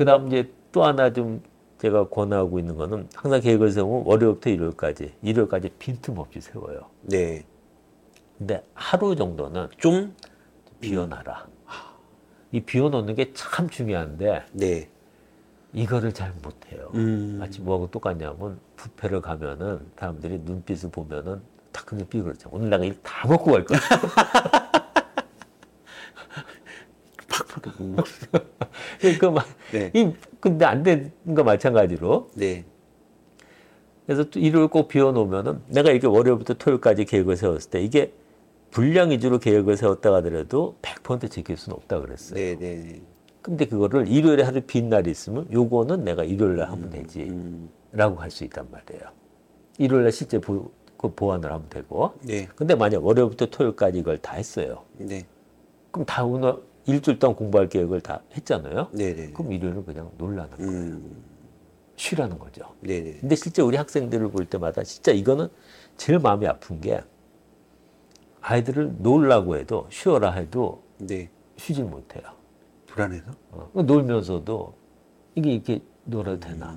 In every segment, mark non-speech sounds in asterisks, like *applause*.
그다음 이제 또 하나 좀 제가 권하고 있는 거는 항상 계획을 세우면 월요일부터 일요일까지, 일요일까지 빈틈없이 세워요. 네. 근데 하루 정도는 좀 비워놔라. 이 비워놓는 게 참 중요한데 네. 이거를 잘 못해요. 음. 마치 뭐하고 똑같냐면 뷔페를 가면은 사람들이 눈빛을 보면은 딱 그냥 비그러죠. 오늘 내가 일 다 먹고 갈 거야. *laughs* *laughs* 팍팍. *laughs* 음. 그러니까 막, 네. 이, 근데 안 되는 거 마찬가지로. 네. 그래서 또 일요일 꼭 비워놓으면은 내가 이렇게 월요일부터 토요일까지 계획을 세웠을 때 이게 분량 위주로 계획을 세웠다 하더라도 100% 지킬 수는 없다 그랬어요. 네, 네, 네. 근데 그거를 일요일에 하루 빈 날이 있으면 요거는 내가 일요일 날 하면 되지. 음. 라고 할 수 있단 말이에요. 일요일 날 실제 보, 그 보완을 하면 되고. 네. 근데 만약 월요일부터 토요일까지 이걸 다 했어요. 네. 그럼 다 오늘 일주일 동안 공부할 계획을 다 했잖아요. 네, 네. 그럼 일요일은 그냥 놀라는 거예요. 음. 쉬라는 거죠. 네, 네. 근데 실제 우리 학생들을 볼 때마다 진짜 이거는 제일 마음이 아픈 게 아이들을 놀라고 해도 쉬어라 해도 네. 쉬질 못해요. 불안해서? 어, 놀면서도 이게 이렇게 놀아도 되나?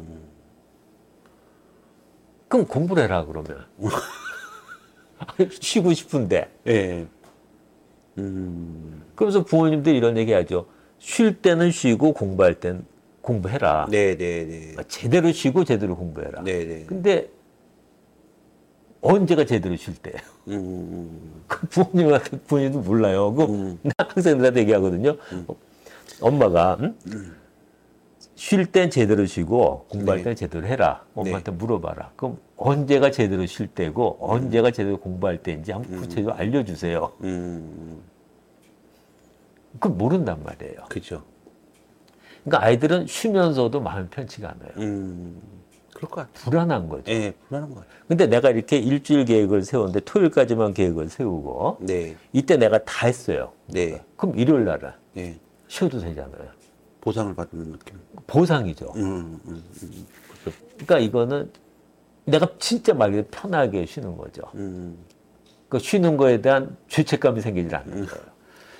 그럼 공부를 해라 그러면. *laughs* *laughs* 쉬고 싶은데. 네. 음. 그러면서 부모님들이 이런 얘기 하죠. 쉴 때는 쉬고 공부할 땐 공부해라. 네, 네, 네. 제대로 쉬고 제대로 공부해라. 네, 네. 근데 언제가 제대로 쉴 때예요? 음. *laughs* 그 부모님한테 부모님도 몰라요. 그 음. 학생들한테 얘기하거든요. 어, 엄마가 음? 쉴 땐 제대로 쉬고 공부할 네. 땐 제대로 해라. 엄마한테 물어봐라. 그럼 언제가 제대로 쉴 때고 언제가 제대로 공부할 때인지 한번 구체적으로 알려주세요. 음. 그걸 모른단 말이에요. 그죠. 그러니까 아이들은 쉬면서도 마음이 편치가 않아요. 음. 그럴 것 같아. 불안한 거죠. 예, 불안한 것 같아요. 근데 내가 이렇게 일주일 계획을 세웠는데 토요일까지만 계획을 세우고 네. 이때 내가 다 했어요. 네. 그럼 일요일 날은 네. 쉬어도 되잖아요. 보상을 받는 느낌. 보상이죠. 음, 음, 음. 그죠. 그러니까 이거는 내가 진짜 말 그대로 편하게 쉬는 거죠. 음. 그 쉬는 거에 대한 죄책감이 생기질 않는 거예요.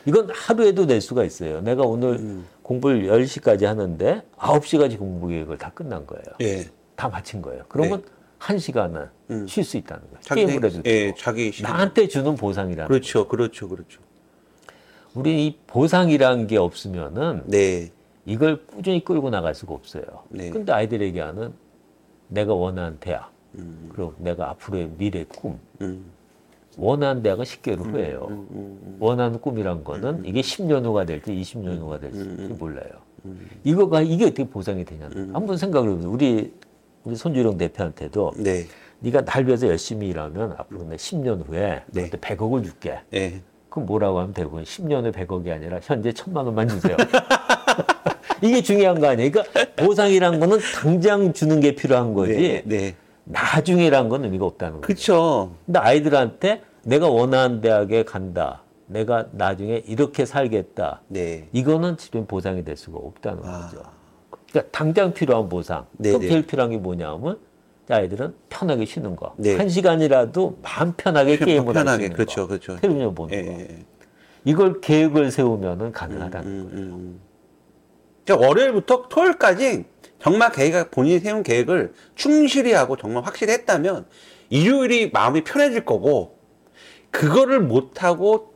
이건 하루에도 낼 수가 있어요. 내가 오늘 공부를 10시까지 하는데 9시까지 공부 계획을 다 끝난 거예요. 예. 다 마친 거예요. 그러면 한시간은 음. 쉴수 있다는 거예요. 자기 게임을 해도 예. 자기 시간. 나한테 주는 보상이라는 거예요. 그렇죠, 그렇죠, 그렇죠. 우리 이 보상이라는 게 없으면은 네. 이걸 꾸준히 끌고 나갈 수가 없어요. 네. 근데 아이들에게 하는 내가 원하는 대학, 음, 그리고 내가 앞으로의 미래 꿈, 음, 원하는 대학은 10개월 후예요. 음, 음, 원하는 꿈이란 거는 이게 10년 후가 될지 20년 후가 될지 음, 몰라요. 음. 이거가 이게 어떻게 보상이 되냐는 한번 생각을 해보세요. 우리 우리 손주령 대표한테도 네. 네가 날 위해서 열심히 일하면 앞으로 내 10년 후에 네. 너한테 100억을 줄게. 예. 그럼 뭐라고 하면 되고 10년 후 100억이 아니라 현재 천만 원만 주세요. *laughs* 이게 중요한 거 아니에요. 그러니까 *laughs* 보상이란 거는 당장 주는 게 필요한 거지. 네. 네. 나중에란 건 의미가 없다는 거예요. 그쵸. 근데 아이들한테 내가 원하는 대학에 간다. 내가 나중에 이렇게 살겠다. 네. 이거는 지금 보상이 될 수가 없다는 아. 거죠. 그러니까 당장 필요한 보상. 네, 또 네. 제일 필요한 게 뭐냐면 아이들은 편하게 쉬는 거. 네. 한 시간이라도 마음 편하게 *laughs* 편- 게임을 할수 편하게, 있는 그렇죠, 거. 그렇죠. 텔레비전 보는 예, 거. 예, 예. 이걸 계획을 세우면은 가능하다는 음, 거예요. 음. 그러니까 월요일부터 토요일까지 정말 계획, 본인이 세운 계획을 충실히 하고 정말 확실히 했다면 일요일이 마음이 편해질 거고 그거를 못하고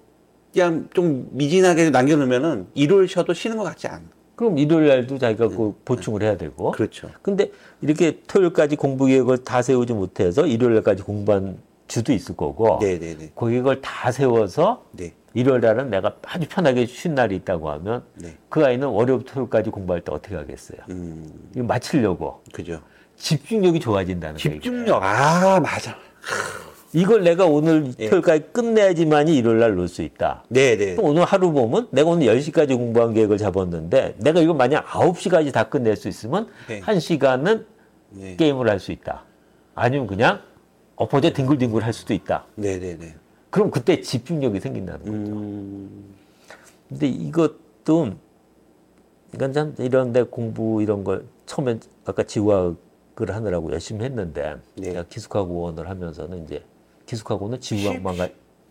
그냥 좀 미진하게 남겨놓으면은 일요일 쉬어도 쉬는 것 같지 않아. 그럼 일요일 날도 자기가 그 보충을 해야 되고. 그렇죠. 근데 이렇게 토요일까지 공부 계획을 다 세우지 못해서 일요일 날까지 공부한 주도 있을 거고. 네네네. 그 계획을 다 세워서 네. 일요일 날은 내가 아주 편하게 쉰 날이 있다고 하면 네. 그 아이는 월요일부터 토요일까지 공부할 때 어떻게 하겠어요? 음, 이거 마치려고 그죠. 집중력이 좋아진다는 거예요. 집중력. 아, 맞아. 이걸 내가 오늘 예. 토요일까지 끝내야지만이 일요일 날 놀 수 있다. 네네. 또 오늘 하루 보면 내가 오늘 10시까지 공부한 계획을 잡았는데 내가 이거 만약 9시까지 다 끝낼 수 있으면 네. 한시간은 네. 게임을 할 수 있다. 아니면 그냥 엎어져 뒹굴뒹굴 할 수도 있다. 네네네. 그럼 그때 집중력이 생긴다는 거예요. 음, 근데 이것도 그러니까 참 이런 데 공부 이런 걸 처음에 아까 지구학을 하느라고 열심히 했는데 네. 기숙학원을 하면서는 이제 기숙학원은 지구학만 가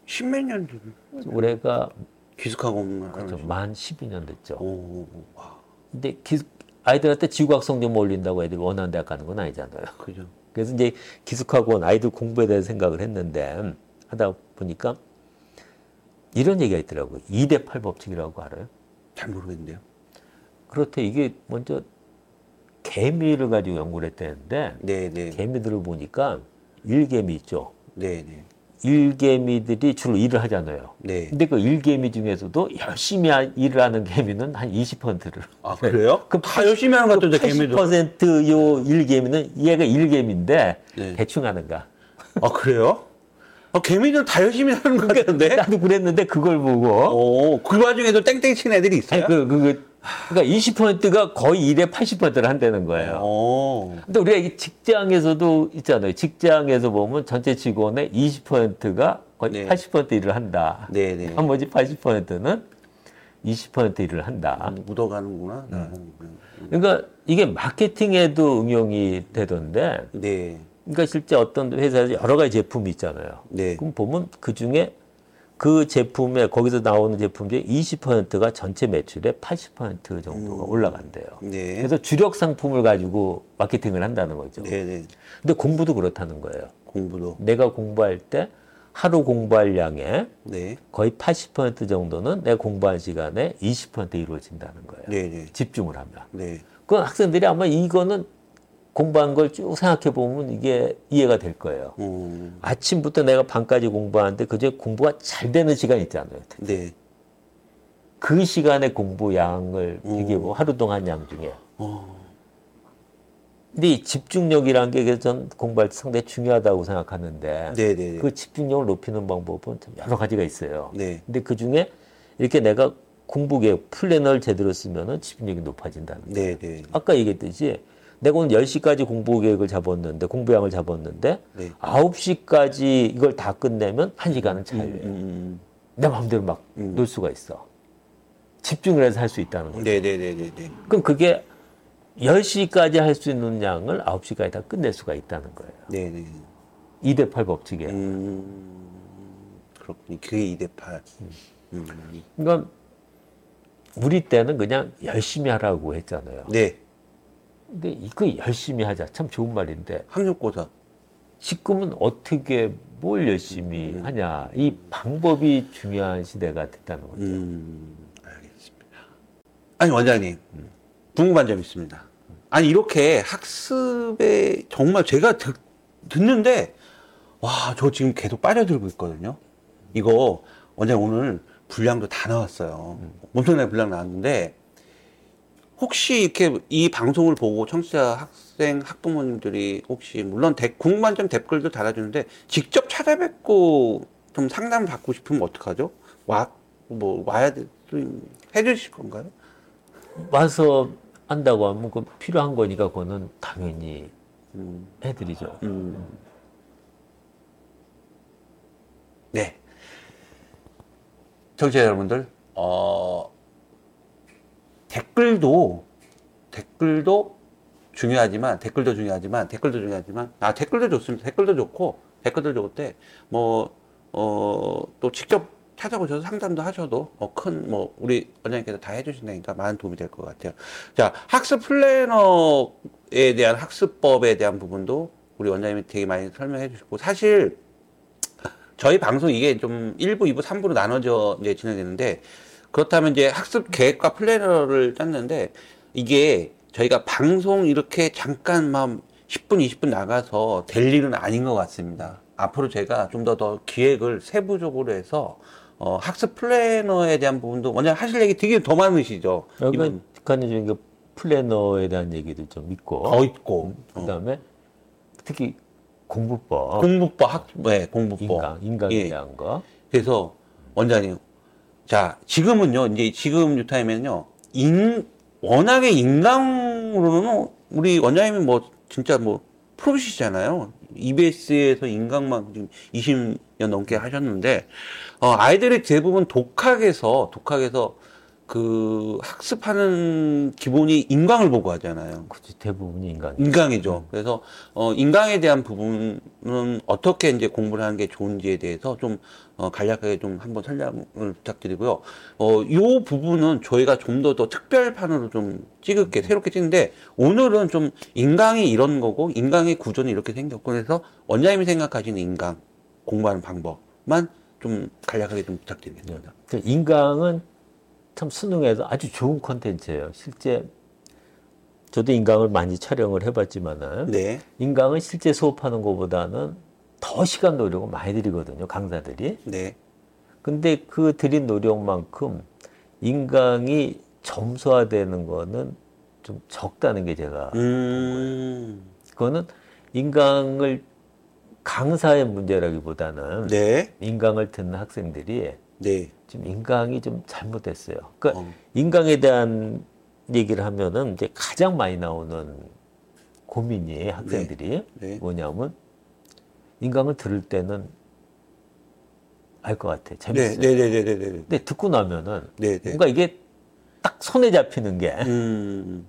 십몇 년 전. 올해가 기숙학원. 그렇죠. 만 12년 됐죠. 오, 와. 근데 기, 아이들한테 지구학 성적만 올린다고 애들이 원하는 대학 가는 건 아니잖아요. 그죠. 그래서 이제 기숙학원 아이들 공부에 대해서 생각을 했는데 하다 보니까 이런 얘기가 있더라고요. 2대 8 법칙이라고 알아요? 잘 모르겠는데요. 그렇대. 이게 먼저 개미를 가지고 연구를 했다는데 네, 네. 개미들을 보니까 일개미 있죠. 네, 네. 일개미들이 주로 일을 하잖아요. 네. 근데 그 일개미 중에서도 열심히 하- 일을 하는 개미는 한 20%를. 아, 그래요? 그 다 열심히 하는 것 같던데, 개미도. 80%요 일개미는 얘가 일개미인데 네. 대충 하는가. 아, 그래요? 아, 개미들 다 열심히 하는 것 같은데? 나도 그랬는데 그걸 보고 오, 그 와중에도 땡땡 치는 애들이 있어요? 아니, 그, 그, 그, 그러니까 20%가 거의 일의 80%를 한다는 거예요. 오. 근데 우리가 이 직장에서도 있잖아요. 직장에서 보면 전체 직원의 20%가 거의 네. 80% 일을 한다. 네 네. 나머지 80%는 20% 일을 한다. 음, 묻어가는구나. 음. 그러니까 이게 마케팅에도 응용이 되던데, 네. 그러니까 실제 어떤 회사에서 여러 가지 제품이 있잖아요. 네. 그럼 보면 그 중에 그 제품에 거기서 나오는 제품 중에 20%가 전체 매출의 80% 정도가 올라간대요. 네. 그래서 주력 상품을 가지고 마케팅을 한다는 거죠. 네 네. 근데 공부도 그렇다는 거예요. 공부도. 내가 공부할 때 하루 공부할 양의 네. 거의 80% 정도는 내가 공부한 시간에 20% 이루어진다는 거예요. 네 네. 집중을 하면. 네. 그 학생들이 아마 이거는 공부한 걸 쭉 생각해 보면 이게 이해가 될 거예요. 음. 아침부터 내가 밤까지 공부하는데 그중에 공부가 잘 되는 시간 있잖아요. 네. 그 시간에 공부 양을 비교해보고 하루 동안 양 중에. 어. 근데 이 집중력이라는 게전 공부할 때 상당히 중요하다고 생각하는데 네네. 그 집중력을 높이는 방법은 참 여러 가지가 있어요. 네. 근데 그 중에 이렇게 내가 공부 계획, 플래너를 제대로 쓰면은 집중력이 높아진다는 거예요. 네네. 아까 얘기했듯이 내가 오늘 10시까지 공부 계획을 잡았는데, 공부량을 잡았는데, 네. 9시까지 이걸 다 끝내면 1시간은 자유예요. 음. 내 마음대로 막 놀 수가 있어. 집중을 해서 할 수 있다는 거죠. 네네네네네. 그럼 그게 10시까지 할 수 있는 양을 9시까지 다 끝낼 수가 있다는 거예요. 네네. 2대 8 법칙이에요. 음. 그렇군요. 그게 2대 8. 음. 그러니까 우리 때는 그냥 열심히 하라고 했잖아요. 네. 근데 이거 열심히 하자. 참 좋은 말인데 학력고사. 지금은 어떻게 뭘 열심히 하냐. 이 방법이 중요한 시대가 됐다는 거죠. 음. 알겠습니다. 아니, 원장님. 궁금한 점 있습니다. 아니, 이렇게 학습에 정말 제가 듣, 듣는데, 와, 저 지금 계속 빠져들고 있거든요. 이거 원장님 오늘 분량도 다 나왔어요. 엄청나게 분량 나왔는데, 혹시 이렇게 이 방송을 보고 청취자 학생 학부모님들이 혹시 물론 대- 궁금한 점 댓글도 달아주는데 직접 찾아뵙고 좀 상담 받고 싶으면 어떡하죠? 와, 뭐 와야 돼, 좀 해주실 건가요? 와서 한다고 하면 그 필요한 거니까 그거는 당연히 해드리죠. 음. 네. 청취자 여러분들, 어, 댓글도, 댓글도 중요하지만, 댓글도 중요하지만, 댓글도 중요하지만, 아, 댓글도 좋습니다. 댓글도 좋고, 댓글도 좋은데, 뭐, 어, 또 직접 찾아오셔서 상담도 하셔도, 어, 큰, 뭐, 우리 원장님께서 다 해주신다니까 많은 도움이 될 것 같아요. 자, 학습 플래너에 대한 학습법에 대한 부분도 우리 원장님이 되게 많이 설명해 주시고, 사실, 저희 방송 이게 좀 1부, 2부, 3부로 나눠져 이제 진행되는데 그렇다면 이제 학습 계획과 플래너를 짰는데 이게 저희가 방송 이렇게 잠깐만 10분, 20분 나가서 될 일은 아닌 것 같습니다. 앞으로 제가 좀 더 더 기획을 세부적으로 해서 어, 학습 플래너에 대한 부분도 원래 하실 얘기 되게 더 많으시죠. 간이 중에 그 플래너에 대한 얘기도 좀 있고, 더 있고 그다음에 특히 공부법, 공부법 학, 네, 공부법. 인강, 인강에 예. 대한 거. 그래서 원장님, 자 지금은요 이제 지금 유타임에는요 인 워낙에 인강으로는 우리 원장님이 뭐 진짜 뭐 프로시잖아요. EBS에서 인강만 지금 20년 넘게 하셨는데 어, 아이들이 대부분 독학에서 독학에서 그 학습하는 기본이 인강을 보고 하잖아요. 그치, 대부분이 인간. 인강이죠. 그래서 어 인강에 대한 부분은 어떻게 이제 공부를 하는 게 좋은지에 대해서 좀 어, 간략하게 좀 한번 설명을 부탁드리고요. 어, 요 부분은 저희가 좀 더더 특별판으로 좀 찍을게 새롭게 찍는데 오늘은 좀 인강이 이런 거고 인강의 구조는 이렇게 생겼고 그래서 원장님이 생각하시는 인강 공부하는 방법만 좀 간략하게 좀 부탁드리겠습니다. 그 인강은 참 수능에서 아주 좋은 콘텐츠예요. 실제 저도 인강을 많이 촬영을 해봤지만은 네, 인강은 실제 수업하는 것보다는 더 시간 노력을 많이 들이거든요. 강사들이. 네, 근데 그 들인 노력만큼 인강이 점수화되는 거는 좀 적다는 게 제가 음, 그거는 인강을 강사의 문제라기보다는 네, 인강을 듣는 학생들이 네, 지금 인강이 좀 잘못됐어요. 그러니까 어. 인강에 대한 얘기를 하면은 이제 가장 많이 나오는 고민이 학생들이 네. 뭐냐면 인강을 들을 때는 알 것 같아. 네, 재밌어요. 네, 네, 네, 네, 네, 근데 듣고 나면은 네, 네. 뭔가 이게 딱 손에 잡히는 게 음,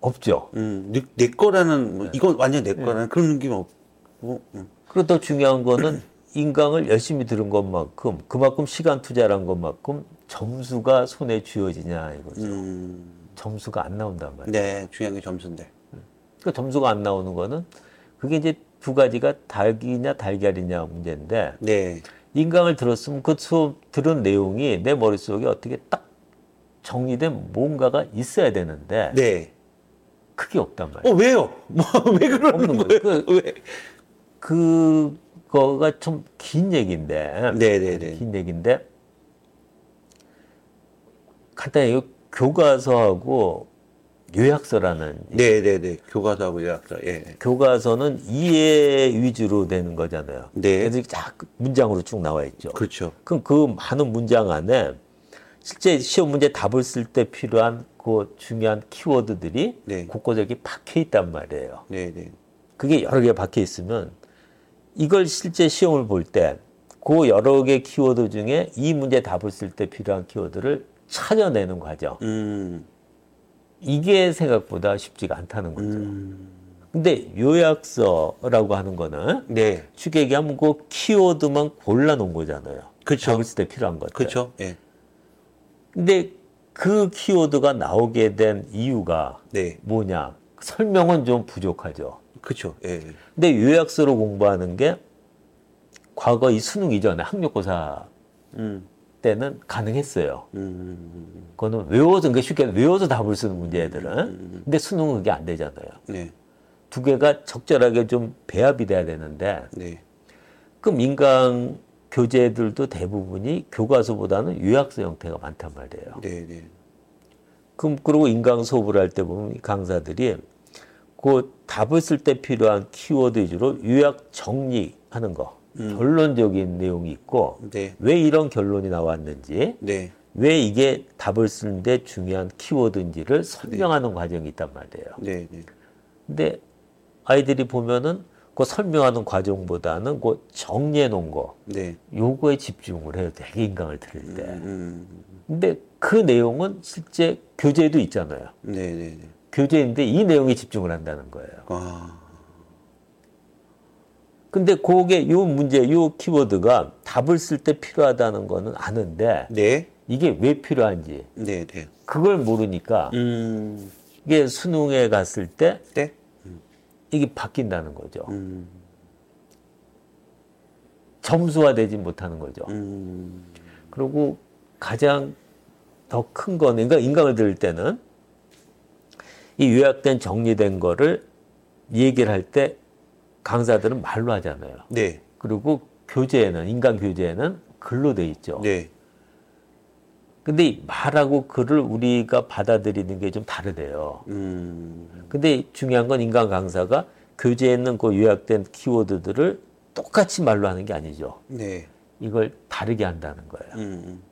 없죠. 음, 내, 내 거라는 네. 뭐 이건 완전 내 거라는 그런 느낌 없고, 음. 그리고 더 중요한 거는 *clears throat* 인강을 열심히 들은 것만큼 그만큼 시간 투자한 것만큼 점수가 손에 쥐어지냐 이거죠. 음, 점수가 안 나온단 말이에요. 네, 중요한 게 점수인데. 그 점수가 안 나오는 거는 그게 이제 두 가지가 닭이냐 달걀이냐 문제인데 네, 인강을 들었으면 그 수업 들은 내용이 내 머릿속에 어떻게 딱 정리된 뭔가가 있어야 되는데 네. 그게 없단 말이에요. 어, 왜요? *laughs* 뭐, 왜 그러는 거예요? 거예요. 왜? 그 거가 좀 긴 얘기인데 네, 네, 네. 긴 얘기인데 간단히 이거 교과서하고 요약서라는 네, 네, 네. 교과서하고 요약서, 예. 교과서는 이해 위주로 되는 거잖아요. 네. 그래서 쫙 문장으로 쭉 나와 있죠. 그렇죠. 그럼 그 많은 문장 안에 실제 시험 문제 답을 쓸 때 필요한 그 중요한 키워드들이 네. 곳곳에 이렇게 박혀 있단 말이에요. 네, 네. 그게 여러 개 박혀 있으면 이걸 실제 시험을 볼 때 그 여러 개 키워드 중에 이 문제 답을 쓸 때 필요한 키워드를 찾아내는 과정. 음, 이게 생각보다 쉽지가 않다는 거죠. 음, 근데 요약서라고 하는 거는 네. 쉽게 얘기하면 그 키워드만 골라 놓은 거잖아요. 그쵸. 답을 쓸때 필요한 것들. 그렇죠. 예. 근데 그 키워드가 나오게 된 이유가 네. 뭐냐? 설명은 좀 부족하죠. 그렇죠. 예. 근데 요약서로 공부하는 게 과거 이 수능 이전에 학력고사 음, 때는 가능했어요. 음, 그거는 외워서, 그러니까 쉽게 외워서 답을 쓰는 문제들은. 근데 수능은 그게 안 되잖아요. 네. 두 개가 적절하게 좀 배합이 돼야 되는데, 네. 그 민간 교재들도 대부분이 교과서보다는 요약서 형태가 많단 말이에요. 네, 네. 그럼 그리고 인강 수업을 할 때 보면 이 강사들이 그 답을 쓸 때 필요한 키워드 위주로 요약 정리하는 거, 결론적인 내용이 있고 네. 왜 이런 결론이 나왔는지, 네. 왜 이게 답을 쓰는데 중요한 키워드인지를 설명하는 과정이 있단 말이에요. 네, 네. 근데 아이들이 보면은 그 설명하는 과정보다는 그 정리해 놓은 거, 네. 요거에 집중을 해요. 되게 인강을 들을 때. 음, 근데 그 내용은 실제 교재에도 있잖아요. 네, 네, 네. 교재인데 이 내용에 집중을 한다는 거예요. 아, 근데 그게 요 문제, 요 키워드가 답을 쓸 때 필요하다는 거는 아는데 네. 이게 왜 필요한지 네, 네. 그걸 모르니까 음, 이게 수능에 갔을 때 네. 이게 바뀐다는 거죠. 음, 점수화되지 못하는 거죠. 음, 그리고 가장 더 큰 거는, 그러니까 인강을 들을 때는 이 요약된 정리된 거를 얘기를 할 때 강사들은 말로 하잖아요. 네. 그리고 교재에는, 인강 교재에는 글로 돼 있죠. 네. 근데 이 말하고 글을 우리가 받아들이는 게 좀 다르대요. 음, 근데 중요한 건 인간 강사가 교재에 있는 그 요약된 키워드들을 똑같이 말로 하는 게 아니죠. 네. 이걸 다르게 한다는 거예요. 음,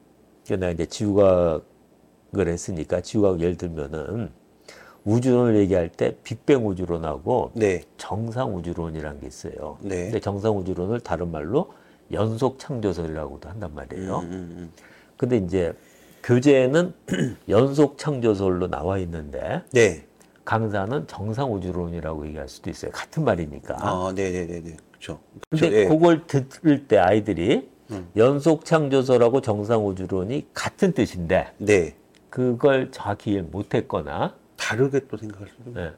그러니까 내가 이제 지구과학을 했으니까 지구과학 예를 들면은 우주론을 얘기할 때 빅뱅 우주론하고 네. 정상 우주론이라는 게 있어요. 네. 근데 정상 우주론을 다른 말로 연속 창조설이라고도 한단 말이에요. 음, 음, 근데 이제 교재에는 *clears throat* 연속 창조설로 나와 있는데 네. 강사는 정상 우주론이라고 얘기할 수도 있어요. 같은 말이니까. 아, 네 네 네 네. 그렇죠. 근데 예. 그걸 들을 때 아이들이 연속 창조설하고 정상 우주론이 같은 뜻인데 네. 그걸 정확히 이해 못했거나 다르게 또 생각할 수도. 예.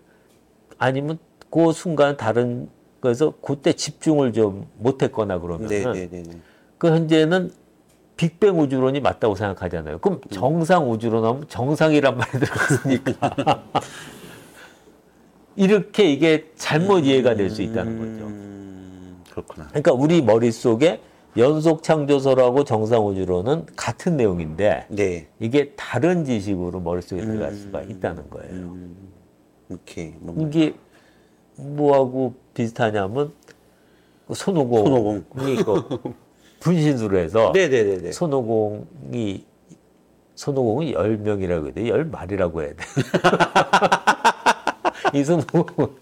아니면 그 순간 다른 거에서 그때 집중을 좀 못했거나 그러면 은 네네네네. 그 현재는 빅뱅 우주론이 맞다고 생각하잖아요. 그럼 음. 정상 우주론 하면 정상이란 말이 들어갔으니까 *laughs* 이렇게 이게 잘못 이해가 될 수 있다는 거죠. 음, 그렇구나. 그러니까 우리 머릿속에 연속 창조설하고 정상 우주론은 같은 내용인데 네. 이게 다른 지식으로 머릿속에 들어갈 수가 있다는 거예요. 음, 오케이. 뭐, 이게 뭐하고 비슷하냐면 그 손오공. 손오공. 이그 *laughs* 분신술을 해서 네네네네. 손오공이 손오공이 열 명이라고 해야 돼. 열 마리라고 해야 돼. *laughs* *laughs* 이 손오공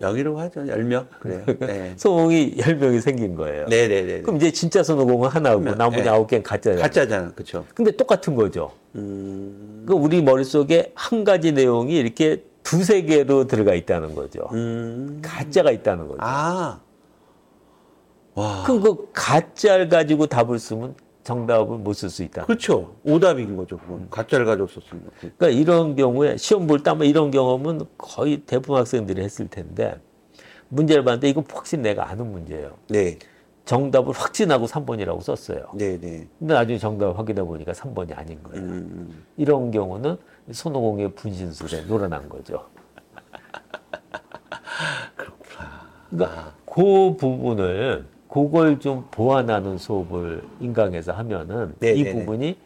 여기로 하죠. 10명. 그래요. 네. *laughs* 손오공이 열 명이 생긴 거예요. 네네네. 그럼 이제 진짜 손오공은 하나고 명, 나머지 네. 아홉 개는 가짜잖아요. 가짜잖아. 그쵸. 근데 똑같은 거죠. 음, 그 우리 머릿속에 한 가지 내용이 이렇게 두세 개로 들어가 있다는 거죠. 음. 가짜가 있다는 거죠. 아. 와. 그럼 그 가짜를 가지고 답을 쓰면 정답을 못쓸 수 있다. 그렇죠. 오답인 거죠. 그건. 가짜를 가지고 썼습니다. 그러니까 이런 경우에 시험 볼 때 아마 이런 경험은 거의 대부분 학생들이 했을 텐데 문제를 봤는데 이거 확실히 내가 아는 문제예요. 네. 정답을 확진하고 3번이라고 썼어요. 네 네. 근데 나중에 정답을 확인해 보니까 3번이 아닌 거예요. 음, 이런 경우는 손오공의 분신술에 놀아난 거죠. *laughs* 그러니까 그 부분을 그걸 좀 보완하는 수업을 인강에서 하면은 네, 이 네, 네. 부분이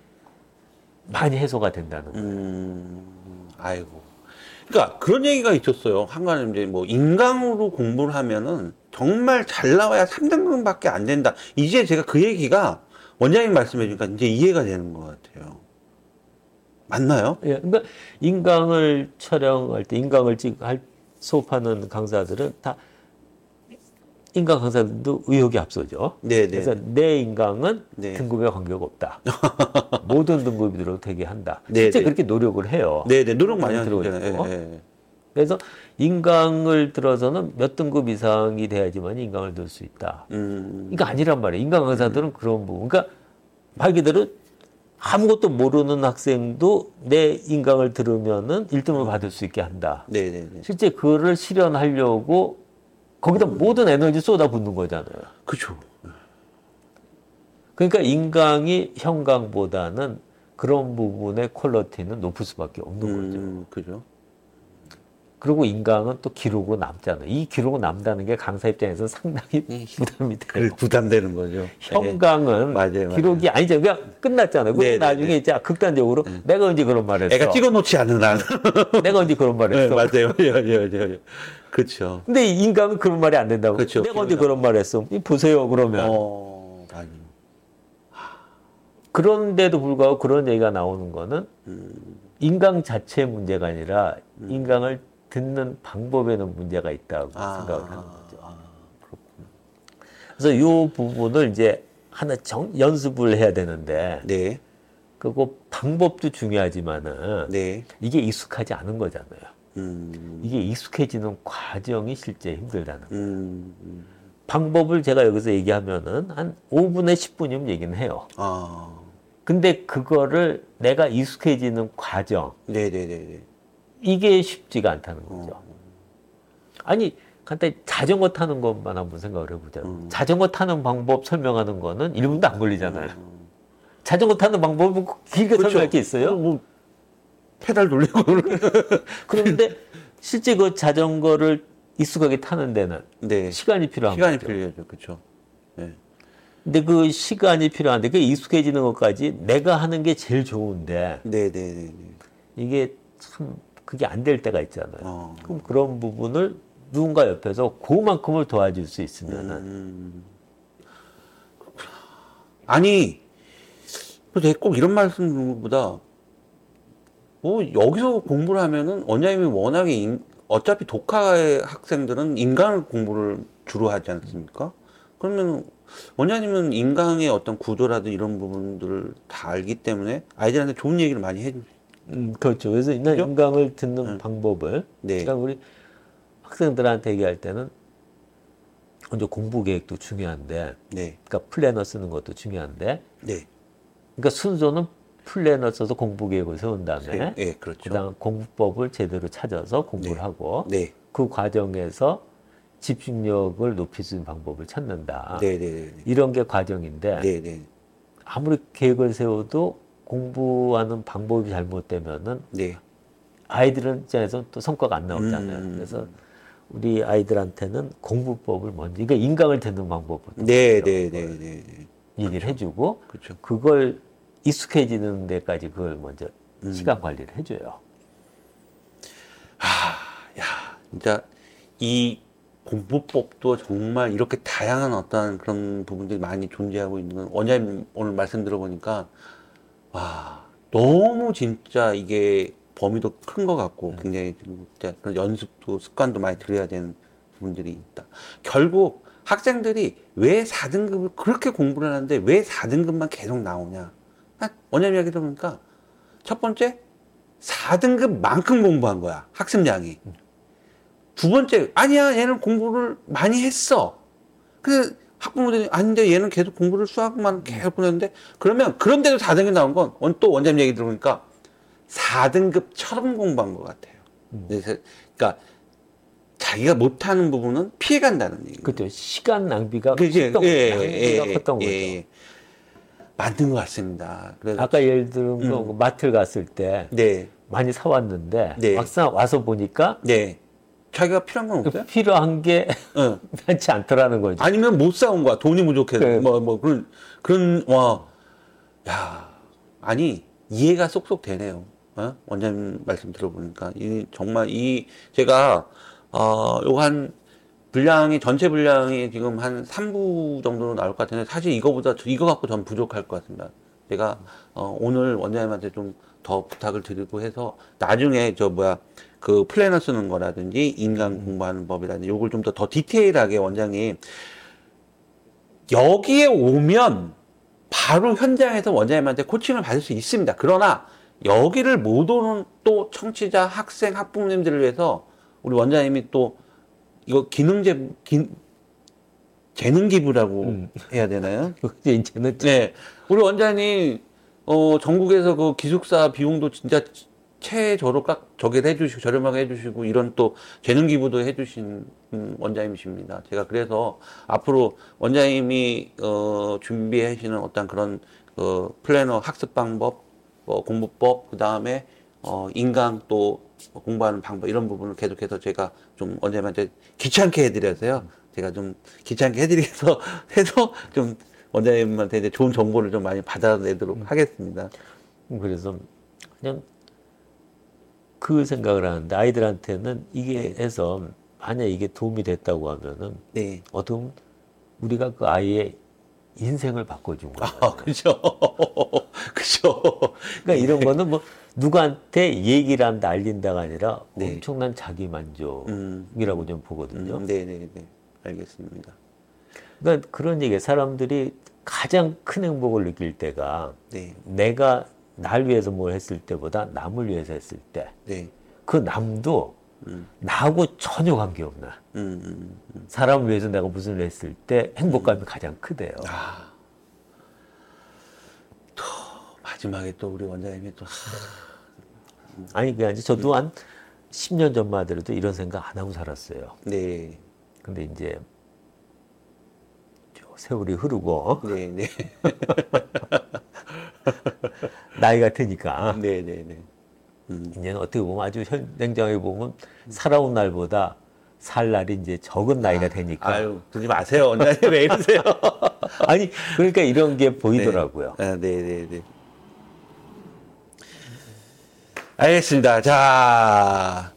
많이 해소가 된다는 거예요. 음, 아이고. 그러니까 그런 얘기가 있었어요. 한간에 이제 뭐 인강으로 공부를 하면은 정말 잘 나와야 3등급밖에 안 된다. 이제 제가 그 얘기가 원장님 말씀해 주니까 이제 이해가 되는 것 같아요. 맞나요? 예, 그러니까 인강을 촬영할 때 인강을 찍, 할, 수업하는 강사들은 다 인강 강사들도 의욕이 앞서죠. 네네. 그래서 내 인강은 네. 등급에 관계가 없다. *laughs* 모든 등급이 들어도 되게 한다. 네, 실제 네. 그렇게 노력을 해요. 네네. 노력 많이. 예, 예. 그래서 인강을 들어서는 몇 등급 이상이 돼야지만 인강을 들 수 있다. 음, 이거 아니란 말이에요. 인강 강사들은 그런 부분. 그러니까 말 그대로 아무것도 모르는 학생도 내 인강을 들으면은 1등을 받을 수 있게 한다. 네네네. 실제 그거를 실현하려고 거기다 모든 에너지 쏟아붓는 거잖아요. 그죠. 그러니까 인강이 형강보다는 그런 부분의 퀄리티는 높을 수밖에 없는 거죠. 음, 그죠. 그리고 인강은 또 기록으로 남잖아요. 이 기록으로 남다는 게 강사 입장에서 상당히 *laughs* 부담이 돼요. 그 부담되는 거죠. 형강은 맞아요, 맞아요. 기록이 아니죠. 그냥 끝났잖아요. 그리고 네, 네, 나중에 이제 극단적으로 내가 언제 그런 말 했어? 애가 찍어놓지 않는 한. 내가 언제 그런 말 네, 했어? 맞아요. 맞아요. 맞아요. 그렇죠. 근데 이 인강은 그런 말이 안 된다고. 그렇죠. 내가 언제 그런 말 했어? 이 보세요, 그러면. 어, 아니. 그런데도 불구하고 그런 얘기가 나오는 거는 음. 인강 자체의 문제가 아니라 인강을 듣는 방법에는 문제가 있다고 생각을 하는 거죠. 아, 그래서 이 부분을 이제 하나 정, 연습을 해야 되는데 네. 그거 방법도 중요하지만은 네. 이게 익숙하지 않은 거잖아요. 음, 이게 익숙해지는 과정이 실제 힘들다는 거예요. 음, 음. 방법을 제가 여기서 얘기하면은 한 5분에 10분이면 얘기는 해요. 아, 근데 그거를 내가 익숙해지는 과정, 네네네네. 이게 쉽지가 않다는 거죠. 어. 아니, 간단히 자전거 타는 것만 한번 생각을 해보자요. 음. 자전거 타는 방법 설명하는 거는 1분도 안 걸리잖아요. 자전거 타는 방법은 꼭 길게 설명할 게 있어요. 어, 뭐, 페달 돌리고. *laughs* 그런데 실제 그 자전거를 익숙하게 타는 데는 네. 시간이 필요한 시간이 거죠. 필요하죠. 그쵸. 네. 근데 그 시간이 필요한데 그 익숙해지는 것까지 내가 하는 게 제일 좋은데 네네네네. 이게 참 그게 안 될 때가 있잖아요. 어. 그럼 그런 부분을 누군가 옆에서 그만큼을 도와줄 수 있으면은 음. 아니, 꼭 이런 말씀 드리는 것보다, 뭐, 여기서 공부를 하면은, 원장님이 워낙에, 인- 어차피 독학의 학생들은 인간 공부를 주로 하지 않습니까? 그러면 원장님은 인강의 어떤 구조라든 이런 부분들을 다 알기 때문에 아이들한테 좋은 얘기를 많이 해주. 음, 그렇죠. 그래서 이날 그죠? 인강을 듣는 방법을 네. 그러니까 우리 학생들한테 얘기할 때는 먼저 공부 계획도 중요한데, 네, 그러니까 플래너 쓰는 것도 중요한데, 네, 그러니까 순서는 플래너 써서 공부 계획을 세운 다음에, 네, 네, 그렇죠. 그다음 공부법을 제대로 찾아서 공부를 네. 하고, 네, 그 과정에서 집중력을 높일 수 있는 방법을 찾는다. 네, 네, 네, 이런 게 과정인데 네, 네, 아무리 계획을 세워도 공부하는 방법이 잘못되면은 네, 아이들은 입장에서 또 성과가 안 나오잖아요. 음. 그래서 우리 아이들한테는 공부법을 먼저, 그러니까 인강을 듣는 방법부터 네, 네, 네, 네, 네, 얘기를 해주고 그렇죠. 그걸 익숙해지는 데까지 그걸 먼저 음. 시간 관리를 해줘요. 야, 진짜 이 공부법도 정말 이렇게 다양한 어떤 그런 부분들이 많이 존재하고 있는 건 원장님 오늘 말씀 들어보니까 와 너무 진짜 이게 범위도 큰 것 같고 굉장히 좀 진짜 그런 연습도 습관도 많이 들여야 되는 부분들이 있다. 결국 학생들이 왜 4등급을 그렇게 공부를 하는데 왜 4등급만 계속 나오냐? 아, 원장님 이야기 들어보니까 첫 번째 4등급만큼 공부한 거야 학습량이. 두 번째 아니야 얘는 공부를 많이 했어. 근데 학부모들이 아닌데 얘는 계속 공부를 수학만 계속 보냈는데 그러면 그런데도 4등급 나온 건 또 원장님 얘기 들어보니까 4등급처럼 공부한 것 같아요. 그래서 그러니까 자기가 못하는 부분은 피해간다는 얘기. 그렇죠. 시간 낭비가 컸던, 예, 낭비가 예, 컸던 거죠. 맞는 것 같습니다. 그래서 아까 예를 들면 그 마트를 갔을 때 네, 많이 사왔는데 네. 막상 와서 보니까 네. 자기가 필요한 건 없어요? 필요한 게 응. *laughs* 많지 않더라는 거죠. 아니면 못 사온 거야. 돈이 부족해서. 네. 뭐, 뭐, 그런, 그런, 와. 야. 아니, 이해가 쏙쏙 되네요. 어? 원장님 말씀 들어보니까. 이, 정말 이, 제가, 어, 요거 한, 분량이, 전체 분량이 지금 한 3부 정도로 나올 것 같은데, 사실 이거보다, 저- 이거 갖고 전 부족할 것 같습니다. 제가, 어, 오늘 원장님한테 좀 더 부탁을 드리고 해서, 나중에 저 뭐야, 그 플래너 쓰는 거라든지, 인간 공부하는 법이라든지, 요걸 좀 더 더 디테일하게 원장님, 여기에 오면 바로 현장에서 원장님한테 코칭을 받을 수 있습니다. 그러나 여기를 못 오는 또 청취자, 학생, 학부모님들을 위해서 우리 원장님이 또 이거 기능제, 기, 재능 기부라고 해야 되나요? *laughs* 이제 이제는 네. 우리 원장님, 어, 전국에서 그 기숙사 비용도 진짜 최저로 깎, 저기를 해주시고, 저렴하게 해주시고, 이런 또 재능 기부도 해주신 음, 원장님이십니다. 제가 그래서 앞으로 원장님이, 어, 준비하시는 어떤 그런, 어, 플래너 학습 방법, 어, 공부법, 그 다음에, 어, 인강 또 공부하는 방법, 이런 부분을 계속해서 제가 좀 원장님한테 귀찮게 해드려서요. 제가 좀 귀찮게 해드리겠어 *laughs* 해서 좀 원장님한테 이제 좋은 정보를 좀 많이 받아내도록 하겠습니다. 그래서 그냥 그 생각을 하는데 아이들한테는 이게 네. 해서 만약 이게 도움이 됐다고 하면은 네. 어떻게 보면 우리가 그 아이의 인생을 바꿔준 거예요. 아, *laughs* 그죠. *laughs* 그죠. 그러니까 이런 거는 뭐 누구한테 얘기를 한다 알린다가 아니라 네. 엄청난 자기 만족이라고 좀 보거든요. 음, 네네네. 알겠습니다. 그러니까 그런 얘기 사람들이 가장 큰 행복을 느낄 때가 네. 내가 날 위해서 뭘 했을 때보다 남을 위해서 했을 때 네. 그 남도 나하고 전혀 관계없나 음, 음, 음. 사람을 위해서 내가 무슨 일을 했을 때 행복감이 가장 크대요. 아. 또, 마지막에 또 우리 원장님이 또, 아니 그게 아니지 저도 한 10년 전만 하더라도 이런 생각 안 하고 살았어요. 네. 근데 이제 저 세월이 흐르고 네, 네. *laughs* 나이가 드니까 네, 네, 네. 이제는 어떻게 보면 아주 현, 냉정하게 보면 살아온 날보다 살 날이 이제 적은 나이가 되니까 아유, 그러지 마세요. 원장님 왜 이러세요? *laughs* 아니 그러니까 이런 게 보이더라고요. 아, 네, 네, 네. 알겠습니다. 자,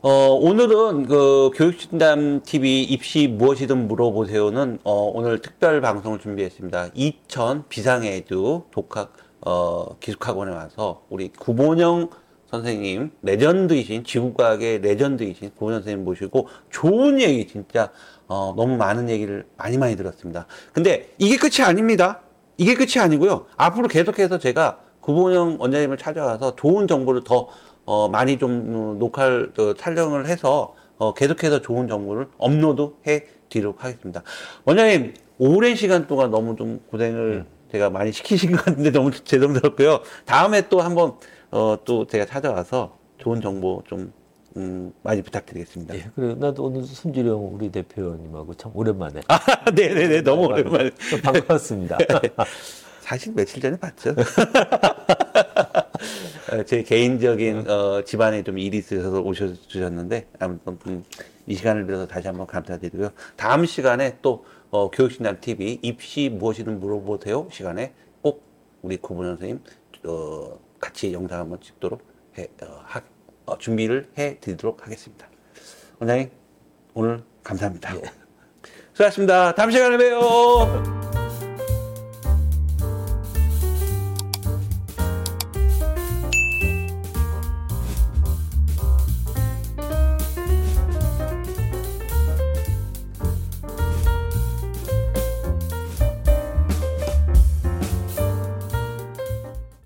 어, 오늘은 그 교육진담 TV 입시 무엇이든 물어보세요는 어, 오늘 특별 방송을 준비했습니다. 2000 비상에듀 독학 어, 기숙학원에 와서 우리 구본영 선생님, 레전드이신, 지구과학의 레전드이신 고은 선생님 모시고 좋은 얘기 진짜, 어, 너무 많은 얘기를 많이 많이 들었습니다. 근데 이게 끝이 아닙니다. 이게 끝이 아니고요. 앞으로 계속해서 제가 구본영 원장님을 찾아와서 좋은 정보를 더, 어, 많이 좀, 어, 녹화, 어, 촬영을 해서, 어, 계속해서 좋은 정보를 업로드 해 드리도록 하겠습니다. 원장님, 오랜 시간 동안 너무 좀 고생을 제가 많이 시키신 것 같은데 너무 죄송스럽고요. 다음에 또 한번, 어, 또 제가 찾아와서 좋은 정보 좀, 음, 많이 부탁드리겠습니다. 예, 그리고 나도 오늘 손주령 우리 대표님하고 참 오랜만에 아, 네네네. *laughs* 너무 오랜만에. 또 반갑습니다. *laughs* 사실 며칠 전에 봤죠. *laughs* 어, 제 개인적인 어, 집안에 좀 일이 있어서 오셔주셨는데 아무튼 음, 이 시간을 빌어서 다시 한번 감사드리고요. 다음 시간에 또 어, 교육신장 TV 입시 무엇이든 물어보세요 시간에 꼭 우리 구분 선생님 어, 같이 영상 한번 찍도록 해, 어, 하- 어, 준비를 해 드리도록 하겠습니다. 원장님 오늘 감사합니다. *laughs* 수고하셨습니다. 다음 시간에 봬요.